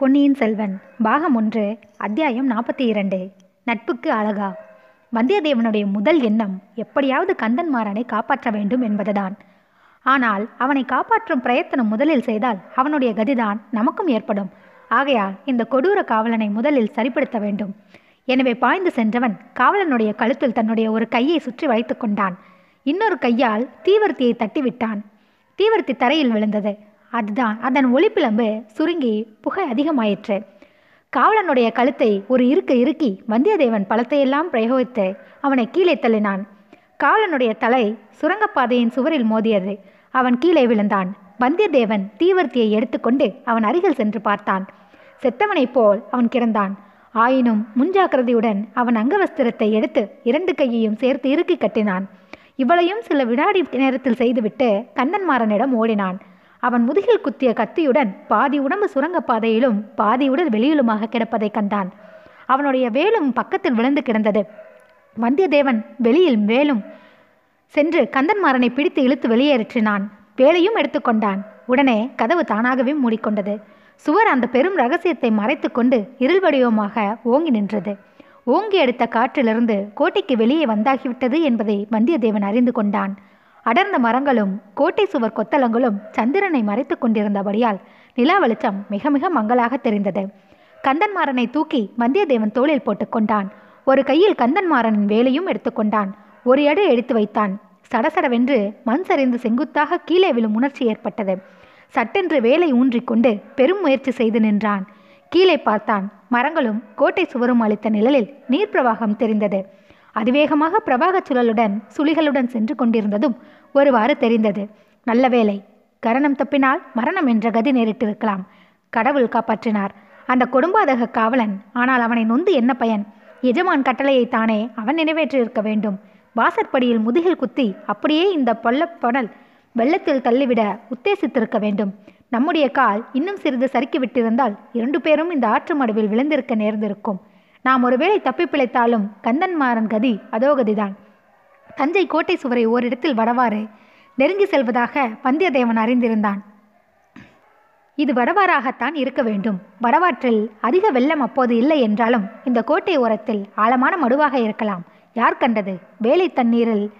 பொன்னியின் செல்வன் பாகம் ஒன்று அத்தியாயம் நாற்பத்தி இரண்டு. நட்புக்கு அழகா. வந்தியத்தேவனுடைய முதல் எண்ணம் எப்படியாவது கந்தன்மாறனை காப்பாற்ற வேண்டும் என்பதுதான். ஆனால் அவனை காப்பாற்றும் பிரயத்தனம் முதலில் செய்தால் அவனுடைய கதிதான் நமக்கும் ஏற்படும். ஆகையால் இந்த கொடூர காவலனை முதலில் சரிப்படுத்த வேண்டும். எனவே பாய்ந்து சென்றவன் காவலனுடைய கழுத்தில் தன்னுடைய ஒரு கையை சுற்றி வைத்து கொண்டான். இன்னொரு கையால் தீவர்த்தியை தட்டிவிட்டான். தீவர்த்தி தரையில் விழுந்தது. அதுதான். அதன் ஒளிப்பிளம்பு சுருங்கி புகை அதிகமாயிற்று. காவலனுடைய கழுத்தை ஒரு இருக்க இறுக்கி வந்தியத்தேவன் பழத்தையெல்லாம் பிரயோகித்து அவனை கீழே தள்ளினான். காவலனுடைய தலை சுரங்கப்பாதையின் சுவரில் மோதியது. அவன் கீழே விழுந்தான். வந்தியத்தேவன் தீவர்த்தியை எடுத்துக்கொண்டு அவன் அருகில் சென்று பார்த்தான். செத்தவனைப் போல் அவன் கிடந்தான். ஆயினும் முன்ஜாக்கிரதையுடன் அவன் அங்கவஸ்திரத்தை எடுத்து இரண்டு கையையும் சேர்த்து இறுக்கி கட்டினான். இவளையும் சில வினாடி நேரத்தில் செய்துவிட்டு கண்ணன்மாறனிடம் ஓடினான். அவன் முதுகில் குத்திய கத்தியுடன் பாதி உடம்பு சுரங்கப்பாதையிலும் பாதி உடல் வெளியிலுமாக கிடப்பதைக் கண்டான். அவனுடைய வேலும் பக்கத்தில் விழுந்து கிடந்தது. வந்தியத்தேவன் வெளியில் வேலும் சென்று கந்தன்மாறனை பிடித்து இழுத்து வெளியேற்றினான். வேலையும் எடுத்துக்கொண்டான் உடனே கதவு தானாகவே மூடிக்கொண்டது. சுவர் அந்த பெரும் ரகசியத்தை மறைத்து கொண்டு இருள் வடிவமாக ஓங்கி நின்றது. ஓங்கி எடுத்த காற்றிலிருந்து கோட்டைக்கு வெளியே வந்தாகிவிட்டது என்பதை வந்தியத்தேவன் அறிந்து கொண்டான். அடர்ந்த மரங்களும் கோட்டை சுவர் கொத்தளங்களும் சந்திரனை மறைத்து கொண்டிருந்தபடியால் நிலா வெளிச்சம் மிக மிக மங்களாக தெரிந்தது. கந்தன்மாறனை தூக்கி வந்தியத்தேவன் தோளில் போட்டுக்கொண்டான் ஒரு கையில் கந்தன்மாறனின் வேலையும் எடுத்துக்கொண்டான் ஒரு எடை எடுத்து வைத்தான். சடசடவென்று மண் சரிந்து செங்குத்தாக கீழே விழும் உணர்ச்சி ஏற்பட்டது. சட்டென்று வேலை ஊன்றிக்கொண்டு பெரும் முயற்சி செய்து நின்றான். கீழே பார்த்தான். மரங்களும் கோட்டை சுவரும் அளித்த நிழலில் நீர் பிரவாகம் தெரிந்தது. அதிவேகமாக பிரவாகச் சுழலுடன் சுழிகளுடன் சென்று கொண்டிருந்ததும் ஒருவாறு தெரிந்தது. நல்ல வேலை கரணம் தப்பினால் மரணம் என்ற கதி நேரிட்டிருக்கலாம். கடவுள் காப்பாற்றினார். அந்த கொடும்பாதக காவலன் ஆனால் அவனை நொந்து என்ன பயன்? எஜமான் கட்டளையை தானே அவன் நிறைவேற்றியிருக்க வேண்டும். வாசற்படியில் முதுகில் குத்தி அப்படியே இந்த பொல்லப்படல் வெள்ளத்தில் தள்ளிவிட உத்தேசித்திருக்க வேண்டும். நம்முடைய கால் இன்னும் சிறிது சறுக்கி விட்டிருந்தால் இரண்டு பேரும் இந்த ஆற்று மடுவில் விழுந்திருக்க நேர்ந்திருக்கும். நாம் ஒருவேளை தப்பி பிழைத்தாலும் கந்தன்மாறன் கதி அதோ கதிதான் தஞ்சை கோட்டை சுவரை ஓரிடத்தில் வடவாறு நெருங்கி செல்வதாக வந்தியத்தேவன் அறிந்திருந்தான். இது வடவாறாகத்தான் இருக்க வேண்டும். வடவாற்றில் அதிக வெள்ளம் அப்போது இல்லை என்றாலும் இந்த கோட்டை ஓரத்தில் ஆழமான மடுவாக இருக்கலாம். யார் கண்டது? வேலை தண்ணீரில்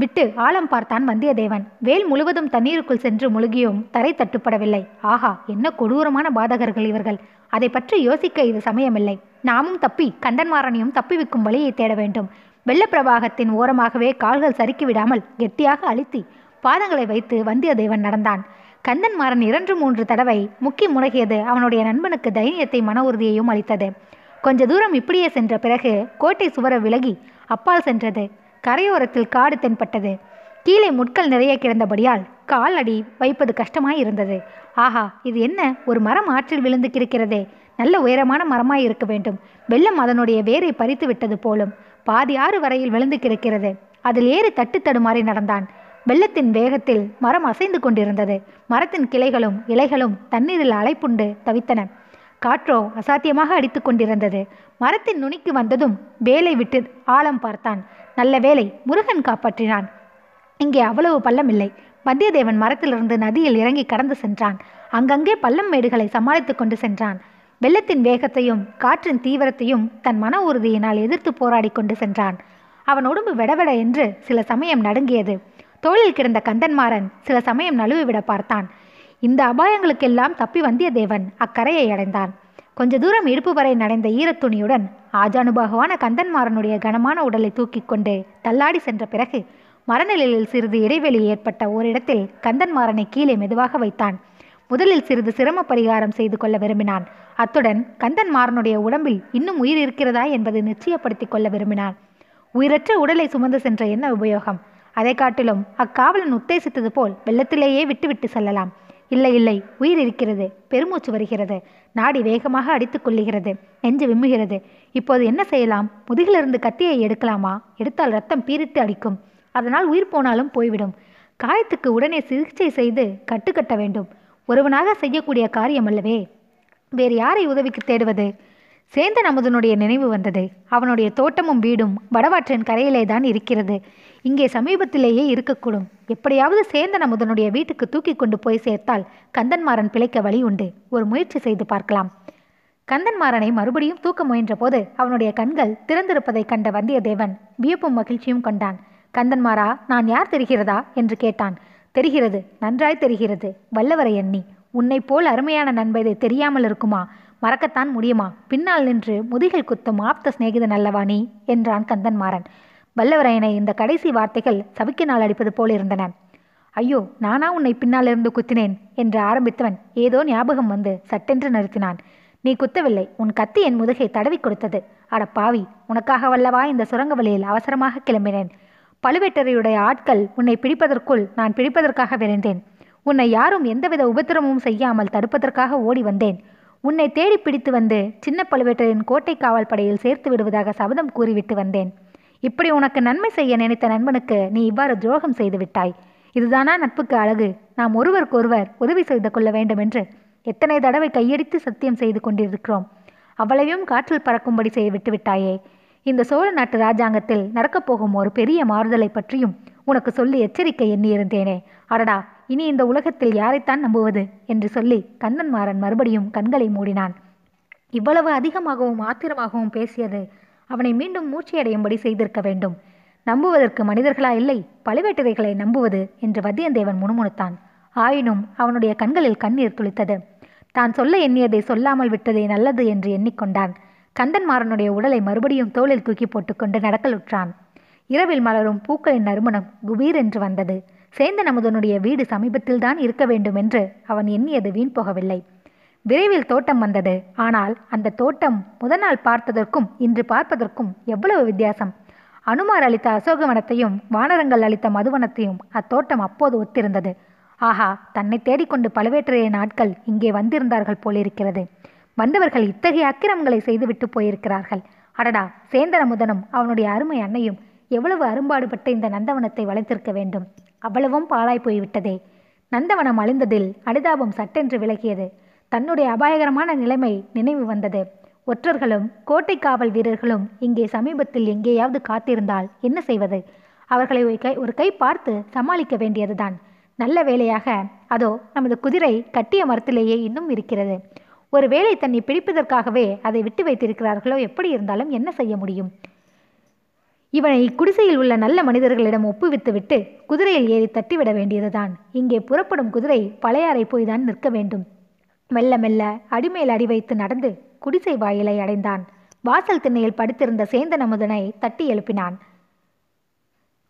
விட்டு ஆழம் பார்த்தான் வந்தியத்தேவன். வேல் முழுவதும் தண்ணீருக்குள் சென்று முழுகியும் தரை தட்டுப்படவில்லை. ஆஹா என்ன கொடூரமான பாதகர்கள் இவர்கள். அதை பற்றி யோசிக்க இது சமயமில்லை. நாமும் தப்பி கண்டன்மாறனையும் தப்பிவிக்கும் வழியை தேட வேண்டும். வெள்ளப்பிரவாகத்தின் ஓரமாகவே கால்கள் சறுக்கி விடாமல் கெட்டியாக அழுத்தி பாதங்களை வைத்து வந்தியத்தேவன் நடந்தான். கந்தன்மாறன் இரண்டு மூன்று தடவை முக்கி முடகியது அவனுடைய நண்பனுக்கு தைரியத்தை மன உறுதியையும் அளித்தது. கொஞ்ச தூரம் இப்படியே சென்ற பிறகு கோட்டை சுவர விலகி அப்பால் சென்றது. கரையோரத்தில் காடு தென்பட்டது. கீழே முட்கள் நிறைய கிடந்தபடியால் கால் அடி வைப்பது கஷ்டமாய் இருந்தது ஆஹா இது என்ன? ஒரு மரம் ஆற்றில் விழுந்து கிடக்கிறதே. நல்ல உயரமான மரமாய் இருக்க வேண்டும். வெள்ளம் அதனுடைய வேரை பறித்து விட்டது போலும். பாதி ஆறு வரையில் விழுந்து கிடக்கிறது. அதில் ஏறி தட்டு தடுமாறி நடந்தான். வெள்ளத்தின் வேகத்தில் மரம் அசைந்து கொண்டிருந்தது. மரத்தின் கிளைகளும் இலைகளும் தண்ணீரில் அலைப்புண்டு தவித்தன. காற்றோ அசாத்தியமாக அடித்து கொண்டிருந்தது. மரத்தின் நுனிக்கு வந்ததும் வேலை விட்டு ஆழம் பார்த்தான். நல்ல வேலை முருகன் காப்பாற்றினான். இங்கே அவ்வளவு பள்ளம் இல்லை வந்தியத்தேவன் மரத்திலிருந்து நதியில் இறங்கி கடந்து சென்றான். அங்கங்கே பள்ளம் மேடுகளை சமாளித்து கொண்டு சென்றான். வெள்ளத்தின் வேகத்தையும் காற்றின் தீவிரத்தையும் தன் மன உறுதியினால் எதிர்த்து போராடி கொண்டு சென்றான். அவன் உடம்பு விடவிட என்று சில சமயம் நடுங்கியது. தோளில் கிடந்த கந்தன்மாறன் சில சமயம் நழுவிவிட பார்த்தான். இந்த அபாயங்களுக்கெல்லாம் தப்பி வந்தியத்தேவன் அக்கரையை அடைந்தான். கொஞ்ச தூரம் இடுப்பு வரை நடைந்த ஈரத்துணியுடன் ஆஜானுபாகுவான கந்தன்மாறனுடைய கனமான உடலை தூக்கி கொண்டு தள்ளாடி சென்ற பிறகு மரநிலையில் சிறிது இடைவெளி ஏற்பட்ட ஓரிடத்தில் கந்தன்மாறனை கீழே மெதுவாக வைத்தான். முதலில் சிறிது சிரம பரிகாரம் செய்து கொள்ள விரும்பினான். அத்துடன் கந்தன்மாறனுடைய உடம்பில் இன்னும் உயிர் இருக்கிறதா என்பதை நிச்சயப்படுத்தி கொள்ள விரும்பினான். உயிரற்ற உடலை சுமந்து சென்ற என்ன உபயோகம்? அதை காட்டிலும் அக்காவலன் உத்தேசித்தது போல் வெள்ளத்திலேயே விட்டுவிட்டு செல்லலாம். இல்லை இல்லை உயிர் இருக்கிறது பெருமூச்சு வருகிறது. நாடி வேகமாக அடித்துக் கொள்ளுகிறது நெஞ்சு விம்முகிறது. இப்போது என்ன செய்யலாம்? முதுகிலிருந்து கத்தியை எடுக்கலாமா? எடுத்தால் ரத்தம் பீரிட்டு அடிக்கும். அதனால் உயிர் போனாலும் போய்விடும். காயத்துக்கு உடனே சிகிச்சை செய்து கட்டுக்கட்ட வேண்டும். ஒருவனாக செய்யக்கூடிய காரியம் அல்லவே. வேறு யாரை உதவிக்கு தேடுவது? சேந்தன் அமுதனுடைய நினைவு வந்தது. அவனுடைய தோட்டமும் வீடும் வடவாற்றின் கரையிலே தான் இருக்கிறது. இங்கே சமீபத்திலேயே இருக்கக்கூடும். எப்படியாவது சேந்தன் அமுதனுடைய வீட்டுக்கு தூக்கி கொண்டு போய் சேர்த்தால் கந்தன்மாறன் பிழைக்க வழி உண்டு. ஒரு முயற்சி செய்து பார்க்கலாம். கந்தன்மாறனை மறுபடியும் தூக்க முயன்றபோது அவனுடைய கண்கள் திறந்திருப்பதைக் கண்ட வந்தியத்தேவன் வியப்பும் மகிழ்ச்சியும் கொண்டான். கந்தன்மாரா நான் யார் தெரிகிறதா? என்று கேட்டான். தெரிகிறது நன்றாய் தெரிகிறது வல்லவரை எண்ணி. உன்னைப் போல் அருமையான நண்பதை தெரியாமல் இருக்குமா? மறக்கத்தான் முடியுமா? பின்னால் நின்று முதுகில் குத்தும் ஆப்த சிநேகிதன் அல்லவா நீ? என்றான் கந்தன்மாறன். வல்லவரையனை இந்த கடைசி வார்த்தைகள் சவுக்கினால் அடிப்பது போல் இருந்தன. ஐயோ நானா உன்னை பின்னாலிருந்து குத்தினேன் என்று ஆரம்பித்தவன் ஏதோ ஞாபகம் வந்து சட்டென்று நிறுத்தினான். நீ குத்தவில்லை உன் கத்தி என் முதுகை தடவி கொடுத்தது. அட பாவி உனக்காக வல்லவா இந்த சுரங்க வழியில் அவசரமாக கிளம்பினேன். பழுவேட்டரையுடைய ஆட்கள் உன்னை பிடிப்பதற்குள் நான் பிடிப்பதற்காக விரைந்தேன். உன்னை யாரும் எந்தவித உபத்திரமும் செய்யாமல் தடுப்பதற்காக ஓடி வந்தேன். உன்னை தேடி பிடித்து வந்து சின்ன பழுவேட்டரின் கோட்டை காவல் படையில் சேர்த்து விடுவதாக சபதம் கூறிவிட்டு வந்தேன். இப்படி உனக்கு நன்மை செய்ய நினைத்த நண்பனுக்கு நீ இவ்வாறு துரோகம் செய்து விட்டாய். இதுதானா நட்புக்கு அழகு? நாம் ஒருவருக்கொருவர் உதவி செய்து கொள்ள வேண்டும் என்று எத்தனை தடவை கையடித்து சத்தியம் செய்து கொண்டிருக்கிறோம். அவ்வளவையும் காற்றில் பறக்கும்படி செய்து விட்டுவிட்டாயே இந்த சோழ நாட்டு ராஜாங்கத்தில் நடக்கப் போகும் ஒரு பெரிய மாறுதலை பற்றியும் உனக்கு சொல்லி எச்சரிக்கை எண்ணியிருந்தேனே. அடடா இனி இந்த உலகத்தில் யாரைத்தான் நம்புவது? என்று சொல்லி கண்ணன்மாறன் மறுபடியும் கண்களை மூடினான். இவ்வளவு அதிகமாகவும் ஆத்திரமாகவும் பேசியது அவனை மீண்டும் மூச்சையடையும்படி செய்திருக்க வேண்டும். நம்புவதற்கு மனிதர்களா இல்லை பழுவேட்டரைகளை நம்புவது என்று வத்தியந்தேவன் முணுமுணுத்தான். ஆயினும் அவனுடைய கண்களில் கண்ணீர் துளித்தது. தான் சொல்ல எண்ணியதை சொல்லாமல் விட்டதே நல்லது என்று எண்ணிக்கொண்டான். கந்தன்மாறனுடைய உடலை மறுபடியும் தோளில் தூக்கி போட்டுக்கொண்டு நடக்கலுற்றான் இரவில் மலரும் பூக்களின் நறுமணம் குபீர் என்று வந்தது. சேந்தன் அமுதனுடைய வீடு சமீபத்தில்தான் இருக்க வேண்டும் என்று அவன் எண்ணியது வீண் போகவில்லை. விரைவில் தோட்டம் வந்தது. ஆனால் அந்த தோட்டம் முதல் நாள் பார்த்ததற்கும் இன்று பார்ப்பதற்கும் எவ்வளவு வித்தியாசம்? அனுமார் அளித்த அசோகவனத்தையும் வானரங்கள் அளித்த மதுவனத்தையும் அத்தோட்டம் அப்போது ஒத்திருந்தது. ஆஹா தன்னை தேடிக்கொண்டு பழுவேற்றைய நாட்கள் இங்கே வந்திருந்தார்கள் போலிருக்கிறது. வந்தவர்கள் இத்தகைய அக்கிரமங்களை செய்துவிட்டு போயிருக்கிறார்கள். அடடா சேந்தன முதனும் அவனுடைய அருமை அன்னையும் எவ்வளவு அரும்பாடுபட்டு இந்த நந்தவனத்தை வளைத்திருக்க வேண்டும்? அவ்வளவும் பாழாய் போய்விட்டதே. நந்தவனம் அழிந்ததில் அனுதாபம் சட்டென்று விலகியது. தன்னுடைய அபாயகரமான நிலைமை நினைவு வந்தது. ஒற்றர்களும் கோட்டை காவல் வீரர்களும் இங்கே சமீபத்தில் எங்கேயாவது காத்திருந்தால் என்ன செய்வது? அவர்களை ஒரு கை ஒரு கை பார்த்து சமாளிக்க வேண்டியதுதான். நல்ல வேலையாக அதோ நமது குதிரை கட்டிய மரத்திலேயே இன்னும் இருக்கிறது. ஒருவேளை தன்னை பிடிப்பதற்காகவே அதை விட்டு வைத்திருக்கிறார்களோ எப்படி இருந்தாலும் என்ன செய்ய முடியும்? இவனை குடிசையில் உள்ள நல்ல மனிதர்களிடம் ஒப்புவித்துவிட்டு குதிரையில் ஏறி தட்டிவிட வேண்டியதுதான். இங்கே புறப்படும் குதிரை பழையாறை போய்தான் நிற்க வேண்டும். மெல்ல மெல்ல அடிமேல் அடி வைத்து நடந்து குடிசை வாயிலை அடைந்தான். வாசல் திண்ணையில் படுத்திருந்த சேந்தன் அமுதனை தட்டி எழுப்பினான்.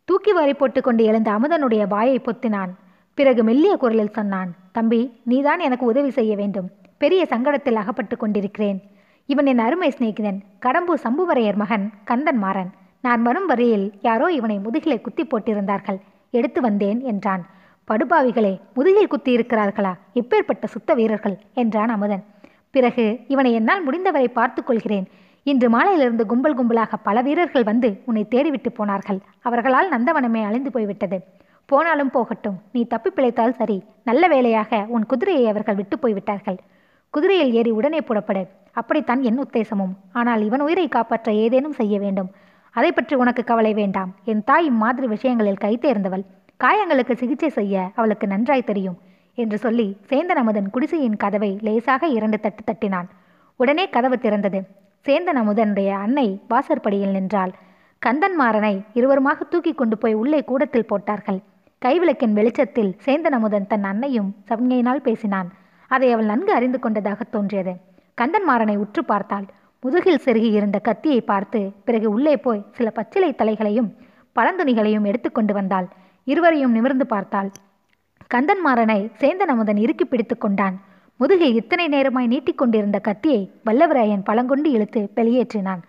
தூக்கி வாரி போட்டுக்கொண்டு எழுந்த அமுதனுடைய வாயை பொத்தினான். பிறகு மெல்லிய குரலில் சொன்னான் தம்பி நீதான் எனக்கு உதவி செய்ய வேண்டும். பெரிய சங்கடத்தில் அகப்பட்டு கொண்டிருக்கிறேன். இவன் என் அருமை சிநேகிதன் கடம்பு சம்புவரையர் மகன் கந்தன் மாறன். நான் வரும் வரையில் யாரோ இவனை முதுகிலே குத்தி போட்டிருந்தார்கள். எடுத்து வந்தேன் என்றான். படுபாவிகளே முதுகில் குத்தி இருக்கிறார்களா இப்பேற்பட்ட சுத்த வீரர்கள் என்றான் அமுதன். பிறகு இவனை என்னால் முடிந்தவரை பார்த்துக் கொள்கிறேன். இன்று மாலையிலிருந்து கும்பல் கும்பலாக பல வீரர்கள் வந்து உன்னை தேடிவிட்டு போனார்கள். அவர்களால் நந்தவனமே அழிந்து போய்விட்டது. போனாலும் போகட்டும் நீ தப்பி பிழைத்தால் சரி. நல்ல வேளையாக உன் குதிரையை அவர்கள் விட்டு போய்விட்டார்கள். குதிரையில் ஏறி உடனே புறப்படு. அப்படித்தான் என் உத்தேசமும். ஆனால் இவன் உயிரை காப்பாற்ற ஏதேனும் செய்ய வேண்டும். அதை பற்றி உனக்கு கவலை வேண்டாம். என் தாய் இம்மாதிரி விஷயங்களில் கைத்தேர்ந்தவள் காயங்களுக்கு சிகிச்சை செய்ய அவளுக்கு நன்றாய் தெரியும் என்று சொல்லி சேந்தன் அமுதன் குடிசையின் கதவை லேசாக இரண்டு தட்டு தட்டினான். உடனே கதவு திறந்தது. சேந்தன் அமுதனுடைய அன்னை வாசற்படியில் நின்றாள். கந்தன்மாறனை இருவருமாக தூக்கி கொண்டு போய் உள்ளே கூடத்தில் போட்டார்கள். கைவிளக்கின் வெளிச்சத்தில் சேந்தன் அமுதன் தன் அன்னையும் சம்ஞையினால் பேசினான். அதை அவள் நன்கு அறிந்து கொண்டதாக தோன்றியது. கந்தன்மாறனை உற்று பார்த்தாள். முதுகில் செருகி இருந்த கத்தியை பார்த்து பிறகு உள்ளே போய் சில பச்சிலை தலைகளையும் பழந்துணிகளையும் எடுத்துக்கொண்டு வந்தாள். இருவரையும் நிமிர்ந்து பார்த்தாள். கந்தன்மாறனை சேந்தன் அமுதன் இறுக்கி பிடித்து கொண்டான். முதுகில் இத்தனை நேரமாய் நீட்டிக்கொண்டிருந்த கத்தியை வல்லவராயன் பழங்கொண்டு இழுத்து வெளியேற்றினான்.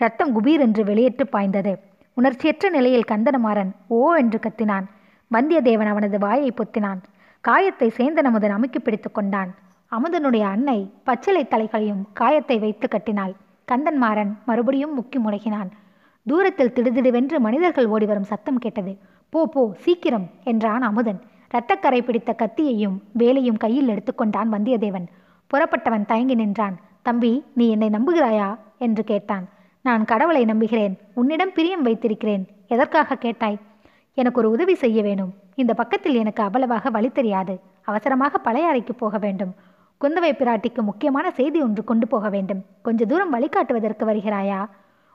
ரத்தம் குபீர் என்று வெளியேற்று பாய்ந்தது. உணர்ச்சியற்ற நிலையில் கந்தனமாறன் ஓ என்று கத்தினான். வந்தியத்தேவன் அவனது வாயை பொத்தினான். காயத்தை சேந்தன் அமுதன் அமுக்கி பிடித்து கொண்டான். அமுதனுடைய அன்னை பச்சிலை தலைகளையும் காயத்தை வைத்து கட்டினாள். கந்தன்மாறன் மறுபடியும் முக்கி முடகினான் தூரத்தில் திடுதிடுவென்று மனிதர்கள் ஓடிவரும் சத்தம் கேட்டது. போ போ சீக்கிரம் என்றான் அமுதன். இரத்தக்கரை பிடித்த கத்தியையும் வேலையும் கையில் எடுத்துக்கொண்டான் வந்தியத்தேவன். புறப்பட்டவன் தயங்கி நின்றான். தம்பி நீ என்னை நம்புகிறாயா? என்று கேட்டான். நான் கடவுளை நம்புகிறேன். உன்னிடம் பிரியம் வைத்திருக்கிறேன். எதற்காக கேட்டாய்? எனக்கு ஒரு உதவி செய்ய வேணும். இந்த பக்கத்தில் எனக்கு அவ்வளவாக வழி தெரியாது. அவசரமாக பழைய அறைக்கு போக வேண்டும். குந்தவை பிராட்டிக்கு முக்கியமான செய்தி ஒன்று கொண்டு போக வேண்டும். கொஞ்ச தூரம் வழிகாட்டுவதற்கு வருகிறாயா?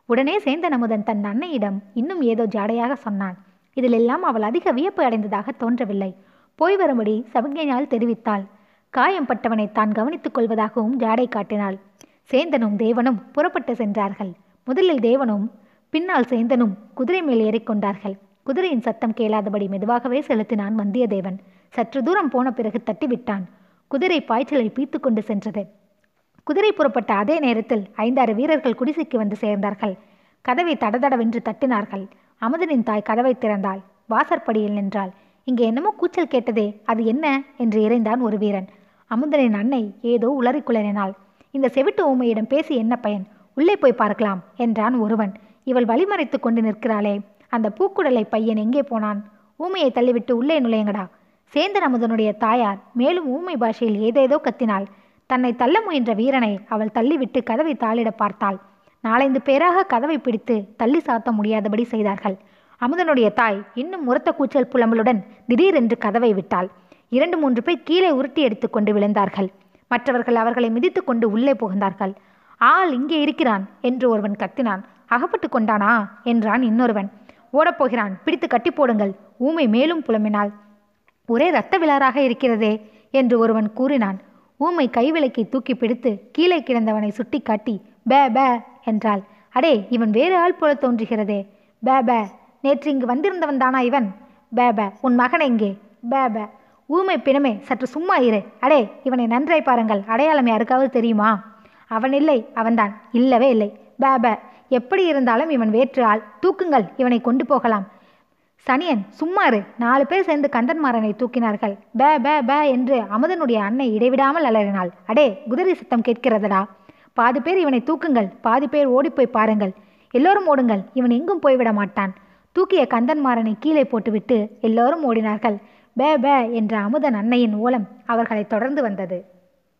உடனே சேந்தன் அமுதன் தன் அன்னையிடம் இன்னும் ஏதோ ஜாடையாக சொன்னான். இதிலெல்லாம் அவள் அதிக வியப்பு அடைந்ததாக தோன்றவில்லை. போய் வரும்படி சமிக்ஞையால் தெரிவித்தாள். காயம் பட்டவனை தான் கவனித்துக் கொள்வதாகவும் ஜாடை காட்டினாள். சேந்தனும் தேவனும் புறப்பட்டு சென்றார்கள். முதலில் தேவனும் பின்னால் சேந்தனும் குதிரை மேல் ஏறிக்கொண்டார்கள் குதிரையின் சத்தம் கேளாதபடி மெதுவாகவே செலுத்தினான் வந்தியத்தேவன். சற்று தூரம் போன பிறகு தட்டிவிட்டான். குதிரை பாய்ச்சலை பீத்து கொண்டு சென்றது. குதிரை புறப்பட்ட அதே நேரத்தில் ஐந்தாறு வீரர்கள் குடிசைக்கு வந்து சேர்ந்தார்கள். கதவை தடதடவென்று தட்டினார்கள். அமுதனின் தாய் கதவை திறந்தாள். வாசற்படியில் நின்றாள். இங்கே என்னமோ கூச்சல் கேட்டதே அது என்ன? என்று இறைந்தான் ஒரு வீரன். அமுதனின் அன்னை ஏதோ உளறிக்குளறினாள் இந்த செவிட்டு ஊமையிடம் பேசி என்ன பயன்? உள்ளே போய் பார்க்கலாம் என்றான் ஒருவன். இவள் வழிமறைத்து கொண்டு நிற்கிறாளே அந்த பூக்குடலை பையன் எங்கே போனான்? ஊமையை தள்ளிவிட்டு உள்ளே நுழையுங்கடா. சேந்தன் அமுதனுடைய தாயார் மேலும் ஊமை பாஷையில் ஏதேதோ கத்தினாள். தன்னை தள்ள முயன்ற வீரனை அவள் தள்ளிவிட்டு கதவை தாளிட பார்த்தாள். நாலைந்து பேராக கதவை பிடித்து தள்ளி சாத்த முடியாதபடி செய்தார்கள். அமுதனுடைய தாய் இன்னும் உரத்த கூச்சல் புலம்பலுடன் திடீரென்று கதவை விட்டாள். இரண்டு மூன்று பேர் கீழே உருட்டி எடுத்துக்கொண்டு விழுந்தார்கள். மற்றவர்கள் அவர்களை மிதித்து கொண்டு உள்ளே புகுந்தார்கள். ஆள் இங்கே இருக்கிறான் என்று ஒருவன் கத்தினான். அகப்பட்டு கொண்டானா? என்றான் இன்னொருவன். ஓடப்போகிறான் பிடித்து கட்டி போடுங்கள். ஊமை மேலும் புலம்பினாள். ஒரே இரத்த விழாராக இருக்கிறதே என்று ஒருவன் கூறினான். ஊமை கைவிளக்கை தூக்கி பிடித்து கீழே கிடந்தவனை சுட்டிக்காட்டி பே பே என்றாள். அடே இவன் வேறு ஆள் போல தோன்றுகிறதே. பே பே நேற்று இங்கு வந்திருந்தவன் தானா இவன்? பே உன் மகன் எங்கே? பே ஊமை பிணமே சற்று சும்மா இரு. அடே இவனை நன்றாய் பாருங்கள். அடையாளம் யாருக்காவது தெரியுமா? அவன் இல்லை அவன்தான். இல்லவே இல்லை. பே எப்படி இருந்தாலும் இவன் வேற்று ஆள். தூக்குங்கள் இவனை கொண்டு போகலாம். சனியன் சும்மாறு நாலு பேர் சேர்ந்து கந்தன்மாறனை தூக்கினார்கள். பே பே பே என்று அமுதனுடைய அன்னை இடைவிடாமல் அலறினாள். அடே குதிரை சத்தம் கேட்கிறதடா? பாதி பேர் இவனை தூக்குங்கள் பாதி பேர் ஓடிப்போய் பாருங்கள். எல்லோரும் ஓடுங்கள் இவன் எங்கும் போய்விட மாட்டான். தூக்கிய கந்தன்மாறனை கீழே போட்டுவிட்டு எல்லோரும் ஓடினார்கள். பே பே என்ற அமுதன் அன்னையின் ஓலம் அவர்களை தொடர்ந்து வந்தது.